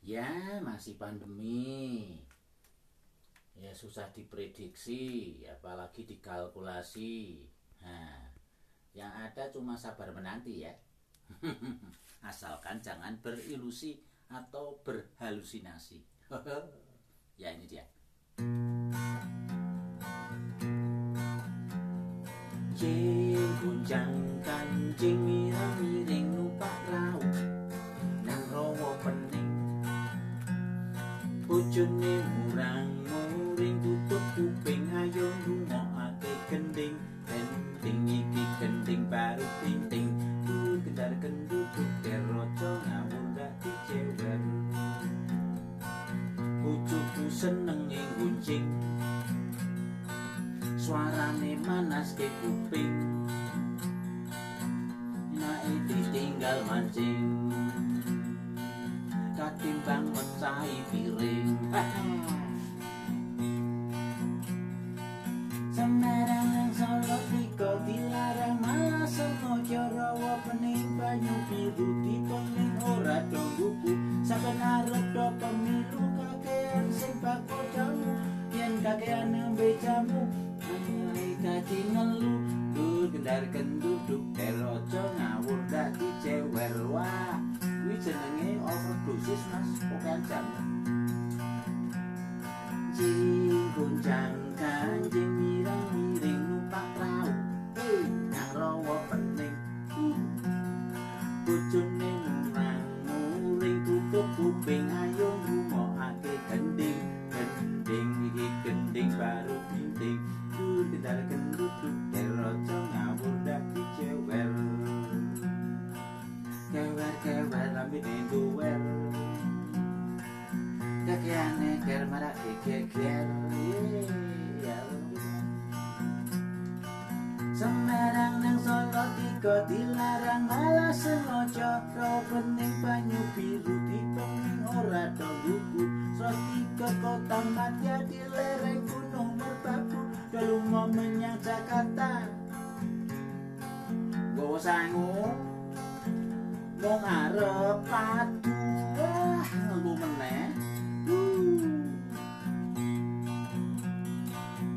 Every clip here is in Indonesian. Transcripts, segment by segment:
Ya, masih pandemi. Ya susah diprediksi, apalagi dikalkulasi. Nah, yang ada cuma sabar menanti ya. Asalkan jangan berilusi atau berhalusinasi. ya ini dia. Kancing mirang bojone murang muring tutup kuping ayo ngrungokake gending gending iki gending baru pinting ku gendar genduduk deroco ngawur dadi cewer bojoku seneng ing guncing suarane manas ke kuping. Naik ditinggal mancing katimbang mecahi piring Semarang yang solo tiko dilarang malah sengaja rawa pening banyu biru dipening ora dongguku saben arep do pemilu kakean sing bako jamu. Yen kakean nembe jamu Ay dadi ngelu Dur jenenge overdosis mas Bukan jam Jing goncang kanjing mirang Kewer kewer lambene duwer Kakeane ker marak geger Semarang nang Solo tiga dilarang malah sengaja Rau pening banyu biru dipening ora dongguku Setiga kota madya di lereng gunung merbabu Dalu mau menyang Jakarta. Gowo sangu Wong arep padu Wah, ngelmu meneh hmm.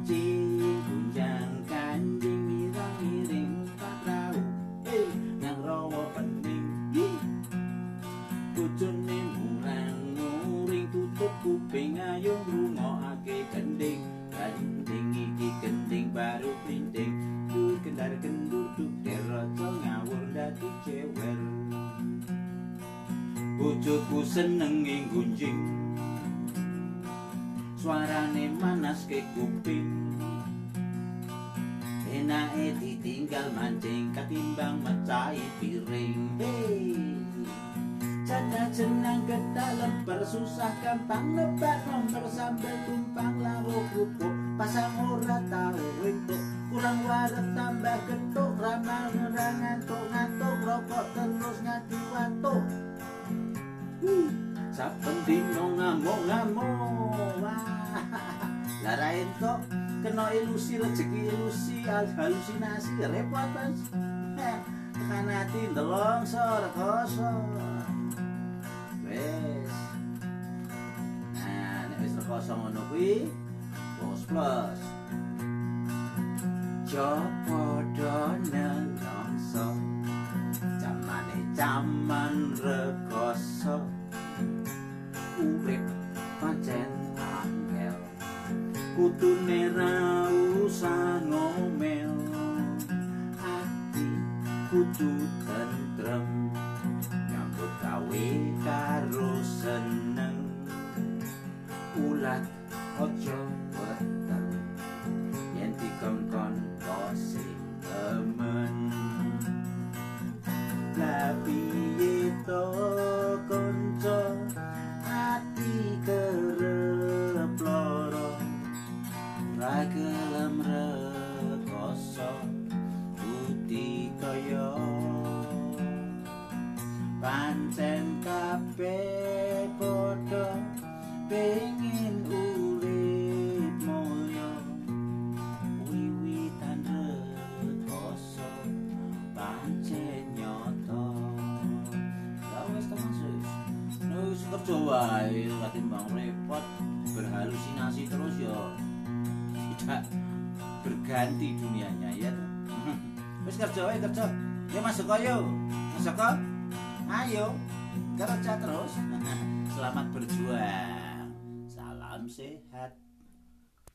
Cikunjang kanjing mirang miring patrau Hei, eh, nang rawa pening. Hei, kucun Nguring tutup kuping ayo ngurungok Bojoku seneng ing gunjing. Suarane manas ke kuping. Enake ditinggal mancing ketimbang mecahi piring. Hei Janda jenang ke dalam bersusah gampang Nebak nomor tumpang lawo kerupuk Pasang entok kena ilusi rezeki ilusi halusinasi repot wes tekan ati ndelong sore kosong wes. Nah nek wis kosong ngono kuwi plus. Plus Jopo donel langsung Jaman e jaman kudu tentrem Nyambut gawe karo seneng. Ulat ojo kabeh padha pengin urip mulya wiwitan rekoso pancen nyoto Ya wis teman sus. Wis kerja wae repot berhalusinasi terus ya tidak berganti dunianya ya. Wis kerja wae kerja. Ya masuk ayo. Masuk. Ayo. Kerja terus. Selamat berjuang. Salam sehat.